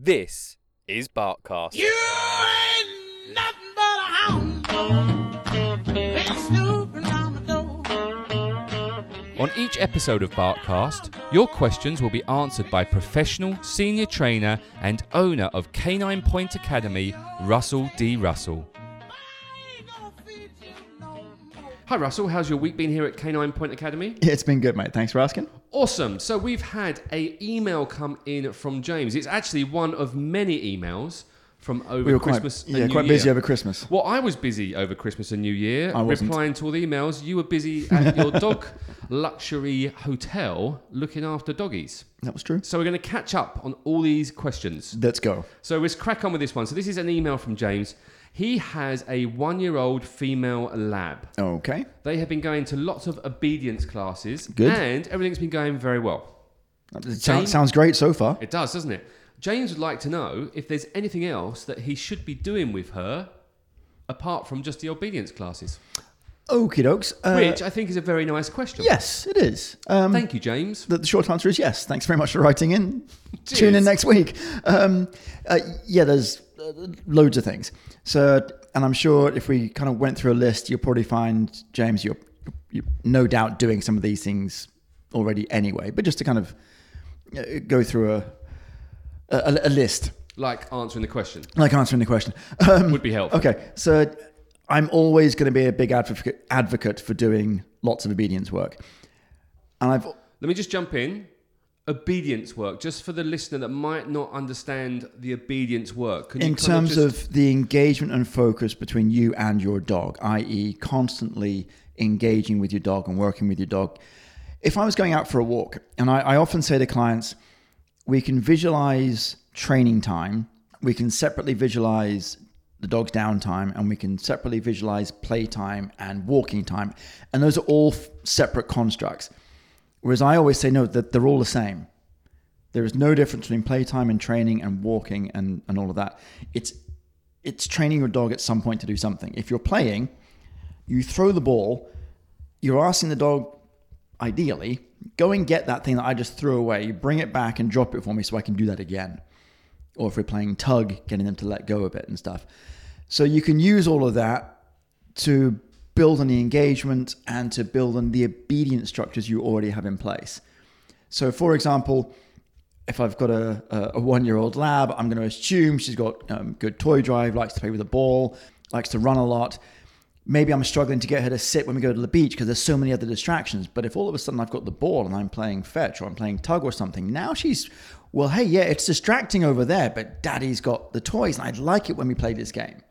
This is Barkcast. You ain't nothing but a hound dog. Been snooping around the door. On each episode of Barkcast, your questions will be answered by professional senior trainer and owner of Canine Point Academy, Russell D. Russell. Hi, Russell. How's your week been here at Canine Point Academy? It's been good, mate. Thanks for asking. Awesome. So we've had a email come in from James. It's actually one of many emails from over We were Christmas quite, yeah, New quite Year. busy over Christmas. Well, I was busy over Christmas and New Year, I wasn't. replying to all the emails. You were busy at your dog luxury hotel looking after doggies. That was true. So we're going to catch up on all these questions. Let's go. So let's crack on with this one. So this is an email from James. He has a one-year-old female lab. Okay. They have been going to lots of obedience classes, Good. and everything's been going very well. It James- sounds great so far. It does, doesn't it? James would like to know if there's anything else that he should be doing with her apart from just the obedience classes. Okie dokes. Uh, Which I think is a very nice question. yes, it is. Um, Thank you, James. the, the short answer is yes. Thanks very much for writing in. Cheers. Tune in next week. Um, uh, yeah, there's uh, loads of things. So, and I'm sure if we kind of went through a list, you'll probably find James. You're, you're no doubt doing some of these things already anyway. But just to kind of uh, go through a a, a list. Like answering the question like answering the question. Um, would be helpful. okay, so I'm always going to be a big advocate advocate for doing lots of obedience work, and I've Let me just jump in. Obedience work, just for the listener that might not understand the obedience work. Can you in terms just- of the engagement and focus between you and your dog, i.e., constantly engaging with your dog and working with your dog. If I was going out for a walk, and I, I often say to clients, we can visualize training time, we can separately visualize the dog's downtime, and we can separately visualize playtime and walking time. And those are all f- separate constructs. Whereas I always say, no, that they're all the same. There is no difference between playtime and training and walking and, and all of that. It's it's training your dog at some point to do something. If you're playing, you throw the ball, you're asking the dog, ideally, go and get that thing that I just threw away. You bring it back and drop it for me so I can do that again. Or if we're playing tug, getting them to let go of it and stuff. So you can use all of that to build on the engagement and to build on the obedience structures you already have in place. So, for example, if I've got a, a, a one year old lab, I'm going to assume she's got um, good toy drive, likes to play with a ball, likes to run a lot. Maybe I'm struggling to get her to sit when we go to the beach because there's so many other distractions. But if all of a sudden I've got the ball and I'm playing fetch or I'm playing tug or something, now she's, well, hey, yeah, it's distracting over there, but daddy's got the toys and I'd like it when we play this game.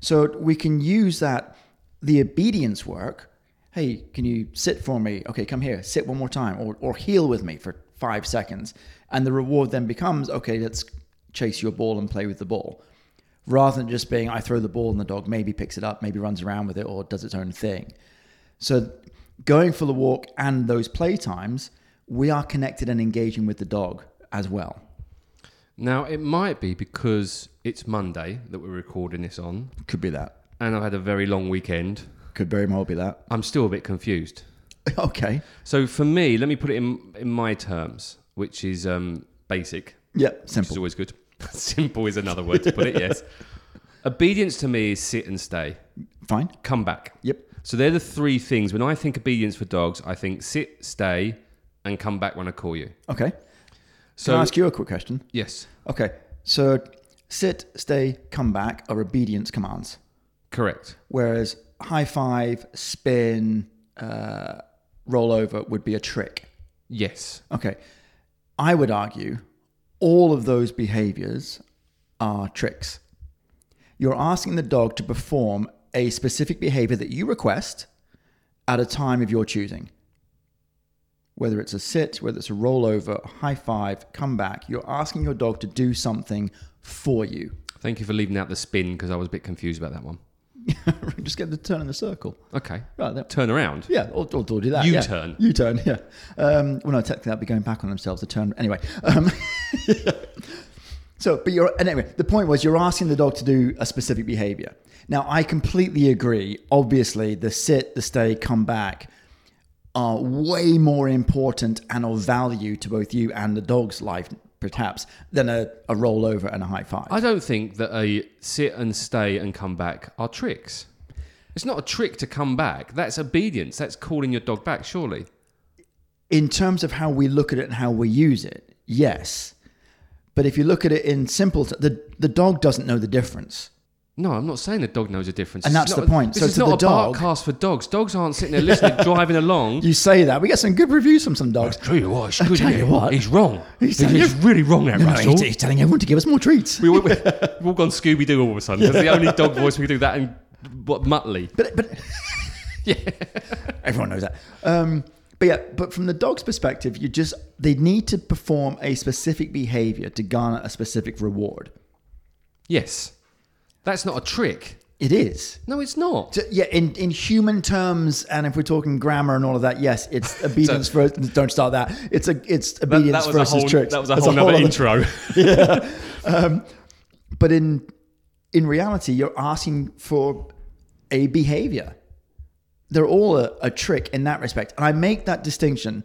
So we can use that, the obedience work. Hey, can you sit for me? Okay, come here, sit one more time, or, or heel with me for five seconds. And the reward then becomes, okay, let's chase your ball and play with the ball. Rather than just being, I throw the ball and the dog maybe picks it up, maybe runs around with it, or does its own thing. So going for the walk and those play times, we are connected and engaging with the dog as well. now it might be because it's Monday that we're recording this on, Could be that. and I've had a very long weekend. Could very well be that. I'm still a bit confused. okay. So for me, let me put it in in my terms, which is um, basic, Yep. which is Simple. always good. Simple is another word to put it. Yes. Obedience to me is sit and stay, Fine. come back. Yep. So they're the three things. When I think obedience for dogs, I think sit, stay, and come back when I call you. Okay. So Can I ask you a quick question? yes, Okay. So sit, stay, come back are obedience commands, correct. whereas high five, spin, uh, roll over would be a trick. Yes. Okay. I would argue all of those behaviors are tricks. You're asking the dog to perform a specific behavior that you request at a time of your choosing. Whether it's a sit, whether it's a rollover, a high five, come back, you're asking your dog to do something for you. Thank you for leaving out the spin because I was a bit confused about that one. Just get the turn in the circle. Okay. Right, that, Turn around. Yeah, or, or, or do that. yeah. U-turn. U-turn, yeah. Um, well, no, technically that'd be going back on themselves. The turn, anyway. Um, so, but you're and anyway. The point was you're asking the dog to do a specific behavior. Now, I completely agree. Obviously, the sit, the stay, come back are way more important and of value to both you and the dog's life perhaps, than a, a rollover and a high five. I don't think that a sit and stay and come back are tricks. It's not a trick to come back. That's obedience. That's calling your dog back, surely. in terms of how we look at it and how we use it, yes. But if you look at it in simple, t- the the dog doesn't know the difference. No, I'm not saying the dog knows a difference. And that's is the point. This So is not a dog- Barkcast for dogs. Dogs aren't sitting there listening, driving along. You say that we get some good reviews from some dogs. tell you what, I tell you what. He's wrong. He's He's, he's really wrong, that No, Russell. he's, he's telling everyone to give us more treats. we, we, we've all gone Scooby Doo all of a sudden. That's the only dog voice we can do that and what Muttley. But but everyone knows that. Um, but yeah, but from the dog's perspective, you just they need to perform a specific behavior to garner a specific reward. Yes. That's not a trick. It is. No, it's not. So, yeah, in, in human terms, and if we're talking grammar and all of that, yes, it's obedience for don't start that. It's a it's obedience versus tricks. That was a That's whole nother other- intro. Um, but in in reality, you're asking for a behavior. They're all a, a trick in that respect, and I make that distinction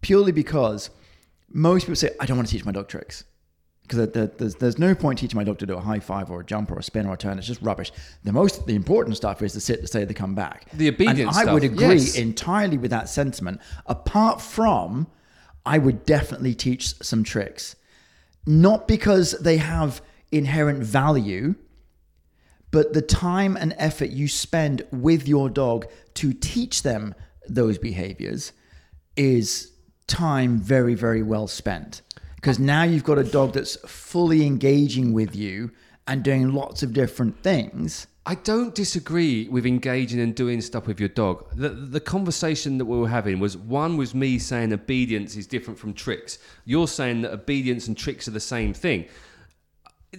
purely because most people say I don't want to teach my dog tricks because there's, there's no point teaching my dog to do a high five or a jump or a spin or a turn. It's just rubbish. The most the important stuff is to sit, to say, they come back. The obedience And I would agree yes. entirely with that sentiment. Apart from, I would definitely teach some tricks, not because they have inherent value, but the time and effort you spend with your dog to teach them those behaviors is time very, very well spent. Because now you've got a dog that's fully engaging with you and doing lots of different things. I don't disagree with engaging and doing stuff with your dog. The, the conversation that we were having was one was me saying obedience is different from tricks. You're saying that obedience and tricks are the same thing.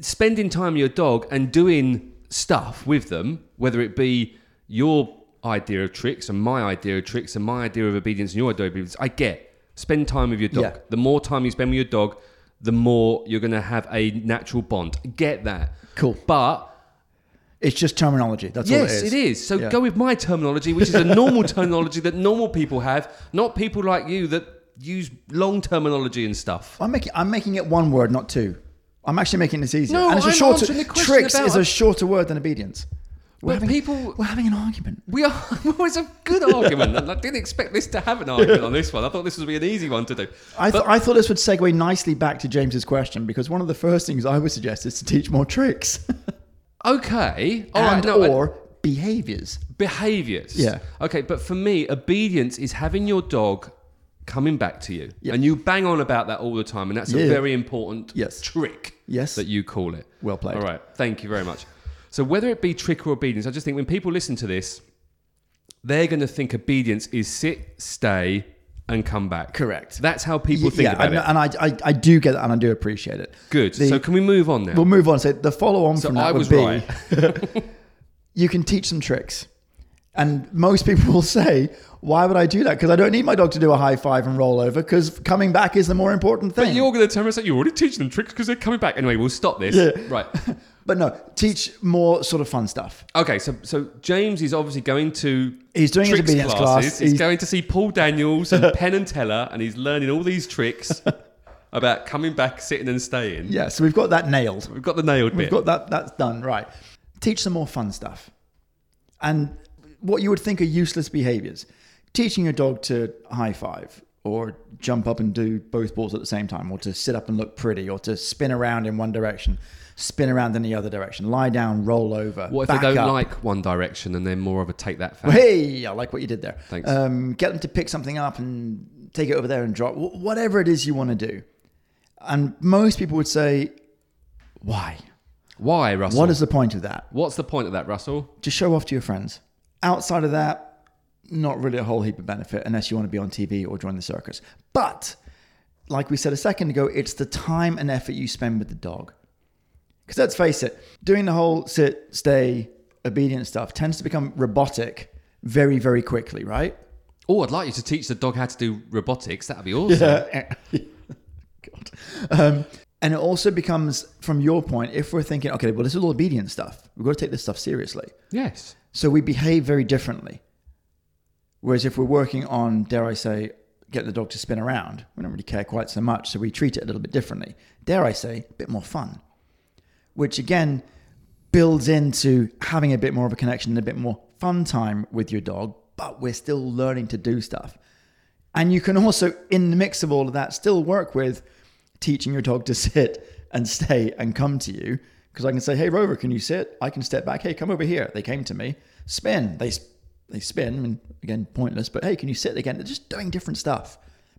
Spending time with your dog and doing stuff with them, whether it be your idea of tricks and my idea of tricks and my idea of obedience and your idea of obedience, I get. Spend time with your dog. Yeah. The more time you spend with your dog, the more you're going to have a natural bond. Get that. Cool. But It's just terminology. That's all it Yes, is. it is. So Yeah. go with my terminology, which is a normal terminology that normal people have, not people like you that use long terminology and stuff. I'm making I'm making it one word, not two. I'm actually making this easier. No, and it's a I'm shorter the question tricks about- is a shorter word than obedience. We're But having, people- we're having an argument. We are. Well, it's a good argument. I didn't expect this to have an argument on this one. I thought this would be an easy one to do. I, th- I thought this would segue nicely back to James's question because one of the first things I would suggest is to teach more tricks okay, all right. and No, I- or behaviors. behaviors. Yeah. Okay, but for me, obedience is having your dog coming back to you, Yeah. and you bang on about that all the time, and that's Yeah. a very important Yes. trick. Yes. that you call it. Well played. All right, thank you very much. So whether it be trick or obedience, I just think when people listen to this, they're going to think obedience is sit, stay, and come back. Correct. That's how people think yeah, about and, it. and I, I, I do get that and I do appreciate it. Good. The- so can we move on now? We'll move on. So the follow on So from that I would was be right. you can teach some tricks. And most people will say, why would I do that? Because I don't need my dog to do a high five and roll over because coming back is the more important thing. But you're going to tell me that you're already teaching them tricks because they're coming back. Anyway, we'll stop this. Yeah. Right. But no, teach more sort of fun stuff. Okay, so so James is obviously going to He's doing his obedience class. classes. He's, He's- going to see Paul Daniels and Penn and Teller, and he's learning all these tricks about coming back, sitting, and staying. Yeah, so we've got that nailed. We've got the nailed bit. We've got that that's done. Right. Teach some more fun stuff. And what you would think are useless behaviors. Teaching your dog to high five or jump up and do both balls at the same time or to sit up and look pretty or to spin around in one direction, spin around in the other direction, lie down, roll over. what if they don't up. like One Direction and they're more of a Take That fan? Hey, I like what you did there. Thanks. Um, get them to pick something up and take it over there and drop whatever it is you want to do. And most people would say, why? Why, Russell? What is the point of that? What's the point of that, Russell? Just show off to your friends. Outside of that, not really a whole heap of benefit unless you want to be on TV or join the circus. But like we said a second ago, it's the time and effort you spend with the dog. Because let's face it, doing the whole sit, stay, obedient stuff tends to become robotic very, very quickly, right? Oh, I'd like you to teach the dog how to do robotics. That'd be awesome. God. Um, and it also becomes, from your point, if we're thinking, okay, well, this is all obedient stuff, we've got to take this stuff seriously. Yes. So we behave very differently. Whereas if we're working on, dare I say, get the dog to spin around. We don't really care quite so much, so we treat it a little bit differently. Dare I say, a bit more fun, which again builds into having a bit more of a connection and a bit more fun time with your dog, but we're still learning to do stuff. And you can also, in the mix of all of that, still work with teaching your dog to sit and stay and come to you. Because I can say, "Hey Rover, can you sit?" I can step back. Hey, come over here. They came to me. Spin. They they spin. I mean, again, pointless. But hey, can you sit again? They're just doing different stuff.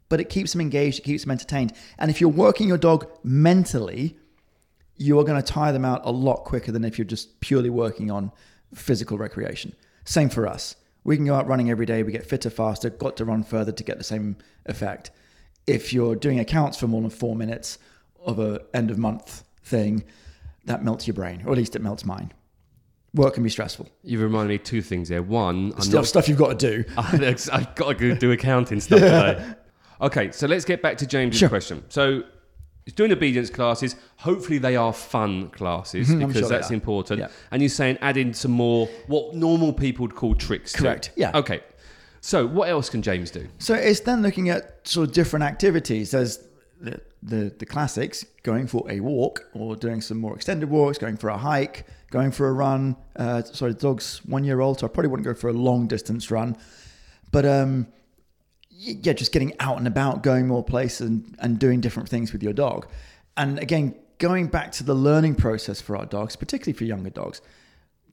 But it keeps them engaged. It keeps them entertained. And if you're working your dog mentally, you are going to tire them out a lot quicker than if you're just purely working on physical recreation. Same for us. We can go out running every day, we get fitter faster, got to run further to get the same effect. If you're doing accounts for more than four minutes of a end of month thing, that melts your brain, or at least it melts mine. Work can be stressful. You've reminded me of two things there. One, I'm Still not, stuff you've got to do. I've got to go do accounting stuff today. Okay, so let's get back to James's Sure. question. So he's doing obedience classes. Hopefully, they are fun classes Mhm, because sure that's important. Yeah. And you're saying add in some more what normal people would call tricks. to. Correct, yeah. Okay. So what else can James do? So it's then looking at sort of different activities. There's the, the, the classics, going for a walk or doing some more extended walks, going for a hike, going for a run. Uh, sorry, the dog's one year old, so I probably wouldn't go for a long distance run. But um, yeah, just getting out and about, going more places and, and doing different things with your dog. And again, going back to the learning process for our dogs, particularly for younger dogs,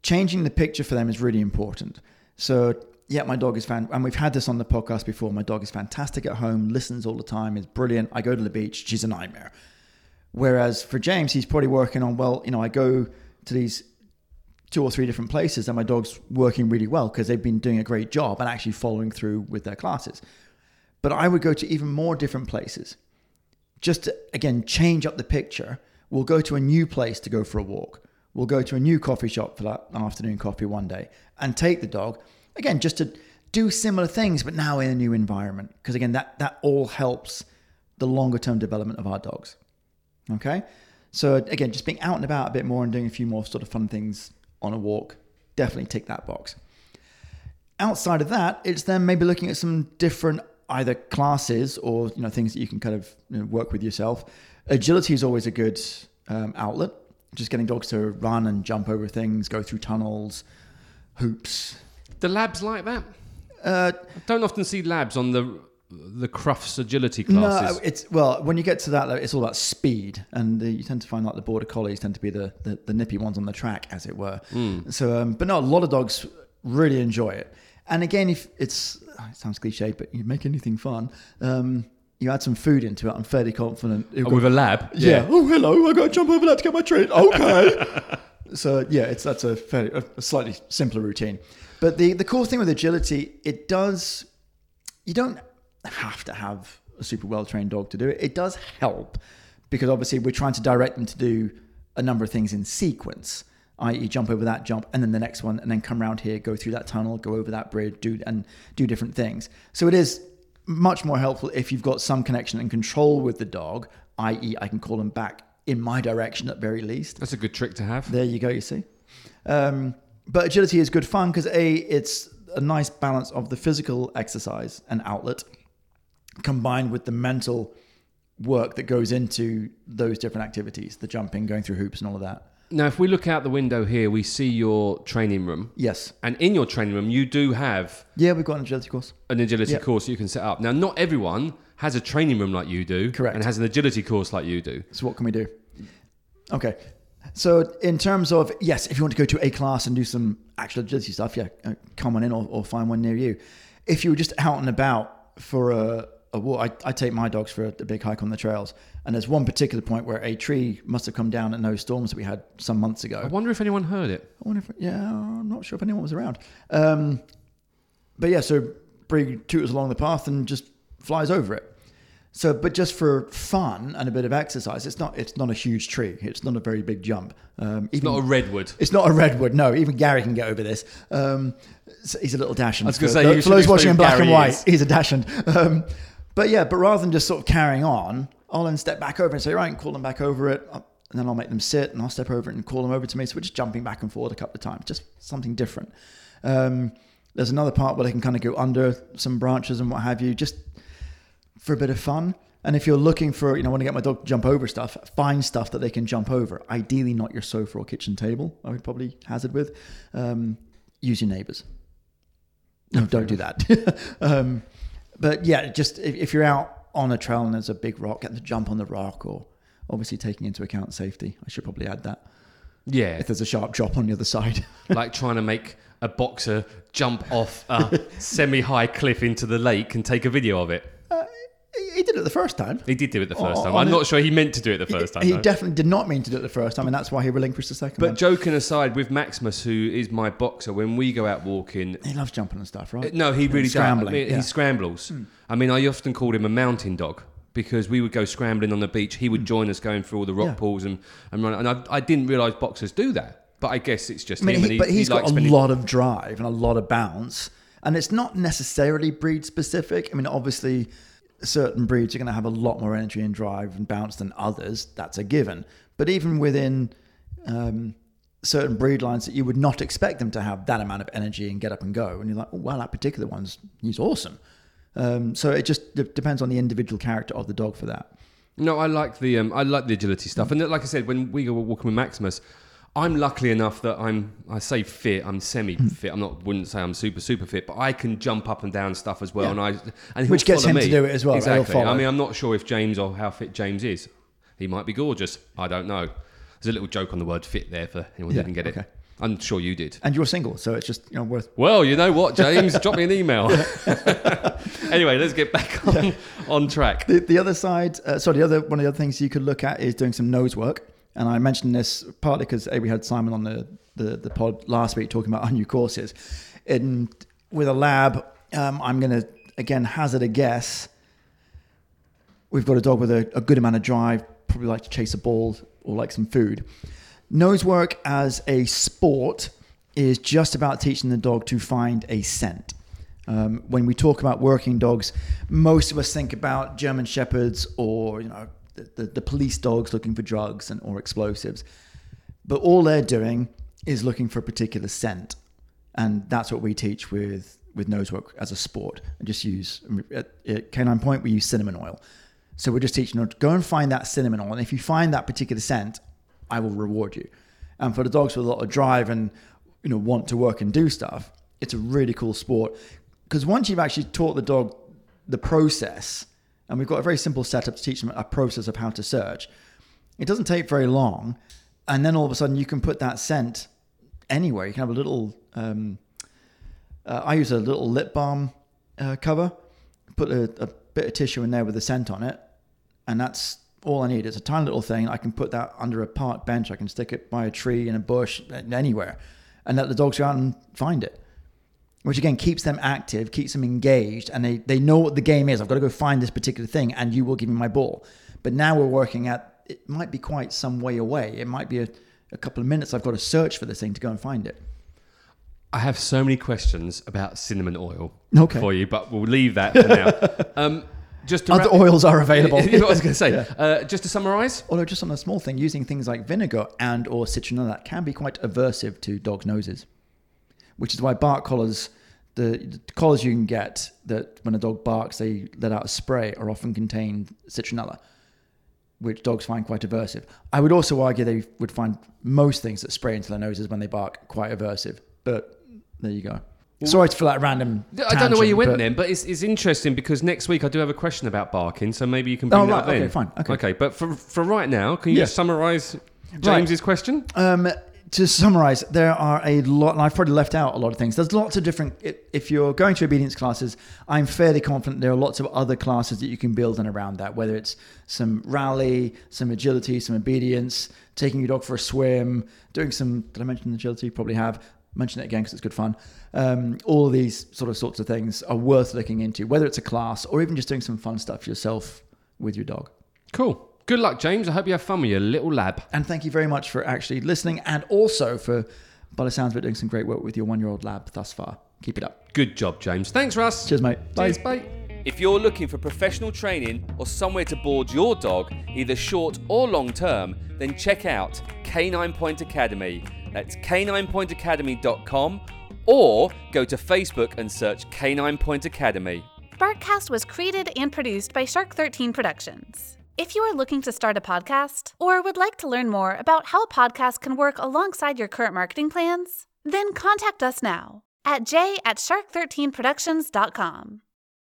changing the picture for them is really important. So, yeah, my dog is fan, and we've had this on the podcast before. My dog is fantastic at home, listens all the time, is brilliant. I go to the beach, she's a nightmare. Whereas for James, he's probably working on, well, you know, I go to these two or three different places and my dog's working really well because they've been doing a great job and actually following through with their classes. But I would go to even more different places just to, again, change up the picture. We'll go to a new place to go for a walk. We'll go to a new coffee shop for that afternoon coffee one day and take the dog, again, just to do similar things, but now in a new environment. Because again, that, that all helps the longer term development of our dogs. Okay. So again, just being out and about a bit more and doing a few more sort of fun things on a walk, definitely tick that box. Outside of that, it's then maybe looking at some different either classes or you know things that you can kind of you know, work with yourself. Agility is always a good um, outlet. Just getting dogs to run and jump over things, go through tunnels, hoops. The labs like that? Uh, I don't often see labs on the the Crufts agility classes. No, it's well when you get to that, it's all about speed, and uh, you tend to find like the border collies tend to be the, the, the nippy ones on the track, as it were. So, um, but no, a lot of dogs really enjoy it. And again, if it's oh, it sounds cliche, but you make anything fun, um, you add some food into it. I'm fairly confident. Oh, with a lab? yeah. Oh, hello. I got to jump over that to get my treat. Okay. so yeah, it's that's a fairly a slightly simpler routine. But the the cool thing with agility, it does. You don't have to have a super well trained dog to do it. It does help because obviously we're trying to direct them to do a number of things in sequence. I.e., jump over that jump, and then the next one, and then come around here, go through that tunnel, go over that bridge, do and do different things. So it is much more helpful if you've got some connection and control with the dog, i.e., I can call him back in my direction at very least. That's a good trick to have. There you go, you see. Um, but agility is good fun because A, it's a nice balance of the physical exercise and outlet combined with the mental work that goes into those different activities the jumping, going through hoops, and all of that. Now, if we look out the window here, we see your training room. Yes. And in your training room, you do have Yeah, we've got an agility course. an agility Yeah. course you can set up. Now, not everyone has a training room like you do, Correct. and has an agility course like you do. So what can we do? Okay. So in terms of yes, if you want to go to a class and do some actual agility stuff, yeah, uh, come on in or, or find one near you. If you were just out and about for a, a walk, I, I take my dogs for a, a big hike on the trails, and there's one particular point where a tree must have come down at those storms that we had some months ago. I wonder if anyone heard it. I wonder if, yeah, I'm not sure if anyone was around. Um, but yeah, so Brig tutors along the path and just flies over it. So, but just for fun and a bit of exercise, it's not it's not a huge tree. It's not a very big jump. Um, It's not a redwood. it's not a redwood. No, even Gary can get over this. Um, he's a little dashing. I was gonna say, tho- you for those watching in black and white, is. he's a dashing. Um, but yeah, but rather than just sort of carrying on, I'll then step back over and say, right, and call them back over it, uh, and then I'll make them sit, and I'll step over it and call them over to me. So we're just jumping back and forth a couple of times, just something different. Um, there's another part where they can kind of go under some branches and what have you. Just for a bit of fun. And if you're looking for, you know, want to get my dog to jump over stuff, find stuff that they can jump over. Ideally, not your sofa or kitchen table. I would probably hazard with. Um, use your neighbours. No, don't do that. um, but yeah, just if, if you're out on a trail and there's a big rock, get them to jump on the rock, or obviously taking into account safety. I should probably add that. Yeah, If there's a sharp drop on the other side. like trying to make a boxer jump off a semi-high cliff into the lake and take a video of it. He did it the first time. He did do it the first Oh, time. I'm not sure he meant to do it the first time. he though. definitely did not mean to do it the first time, and that's why he relinquished the second But one. joking aside, with Maximus, who is my boxer, when we go out walking, he loves jumping and stuff, right? no, he really does. I mean, yeah. He scrambles. Hmm. I mean, I often called him a mountain dog because we would go scrambling on the beach. He would hmm. join us going through all the rock Yeah. pools and, and run. And I, I didn't realise boxers do that. But I guess it's just I mean, him. he, and he, but he's he likes got a spending- lot of drive and a lot of bounce, and it's not necessarily breed specific. I mean, obviously, certain breeds are going to have a lot more energy and drive and bounce than others. That's a given. But even within um, certain breed lines that you would not expect them to have that amount of energy and get up and go, and you're like, oh, well, that particular one's he's awesome. Um, so it just de- depends on the individual character of the dog for that. No, I like the um, I like the agility stuff, and like I said, when we go walking with Maximus, I'm lucky enough that I'm I say fit, I'm semi fit. I'm not wouldn't say I'm super super fit, but I can jump up and down stuff as well, Yeah. and I and Which gets him to do it as well, right? Exactly. I mean, I'm not sure if James or how fit James is. He might be gorgeous. I don't know. There's a little joke on the word fit there for anyone who Yeah, didn't get okay. it. I'm sure you did. And you're single, so it's just you know worth Well, you know what, James? Drop me an email. anyway, let's get back on, on track. The, the other side, uh, sorry, the other one of the other things you could look at is doing some nose work. And I mentioned this partly because we had Simon on the, the, the pod last week talking about our new courses. And with a lab, um, I'm going to, again, hazard a guess. We've got a dog with a, a good amount of drive, probably like to chase a ball or like some food. Nose work as a sport is just about teaching the dog to find a scent. Um, when we talk about working dogs, most of us think about German shepherds or you know the, the, police dogs looking for drugs and or explosives, but all they're doing is looking for a particular scent, and that's what we teach with with nose work as a sport. And just use at, at Canine Point we use cinnamon oil, so we're just teaching them to go and find that cinnamon oil, and if you find that particular scent, I will reward you. And for the dogs with a lot of drive and you know want to work and do stuff, it's a really cool sport. Because once you've actually taught the dog the process, and we've got a very simple setup to teach them a process of how to search, it doesn't take very long, and then all of a sudden you can put that scent anywhere. You can have a little. Um, uh, I use a little lip balm uh, cover, put a, a bit of tissue in there with a scent on it, and that's all I need. It's a tiny little thing. I can put that under a park bench. I can stick it by a tree in a bush, anywhere, and let the dogs go out and find it. Which again keeps them active, keeps them engaged, and they, they know what the game is. I've got to go find this particular thing, and you will give me my ball. But now we're working at it might be quite some way away. It might be a, a couple of minutes. I've got to search for this thing to go and find it. I have so many questions about cinnamon oil Okay. for you, but we'll leave that for now. um, just to Other oils are available. You know what I was going to say. Uh, just to summarise, Although just on a small thing, using things like vinegar and or citronella can be quite aversive to dogs' noses, which is why bark collars, the, the collars you can get that when a dog barks they let out a spray, are often contain citronella, which dogs find quite aversive. I would also argue they would find most things that spray into their noses when they bark quite aversive. But there you go. Sorry for that random. I don't know where you went but- then, but it's, it's interesting because next week I do have a question about barking, so maybe you can bring Oh, that right, up then. okay, fine, okay. okay, but for, for right now, can you Yeah. just summarise James's question? Um, to summarize, there are a lot, and I've probably left out a lot of things. There's lots of different. If you're going to obedience classes, I'm fairly confident there are lots of other classes that you can build in around that. Whether it's some rally, some agility, some obedience, taking your dog for a swim, doing some. Did I mention agility? Probably have. Mention it again because it's good fun. Um, all these sort of sorts of things are worth looking into, whether it's a class or even just doing some fun stuff yourself with your dog. Cool. Good luck, James. I hope you have fun with your little lab. And thank you very much for actually listening and also for, by the sounds of it, doing some great work with your one year old lab thus far. Keep it up. Good job, James. Thanks, Russ. Cheers, mate. Bye. Cheers, bye. If you're looking for professional training or somewhere to board your dog, either short or long term, then check out Canine Point Academy. That's caninepointacademy.com or go to Facebook and search Canine Point Academy. Barkcast was created and produced by Shark 13 Productions. If you are looking to start a podcast or would like to learn more about how a podcast can work alongside your current marketing plans, then contact us now at j at shark13productions.com.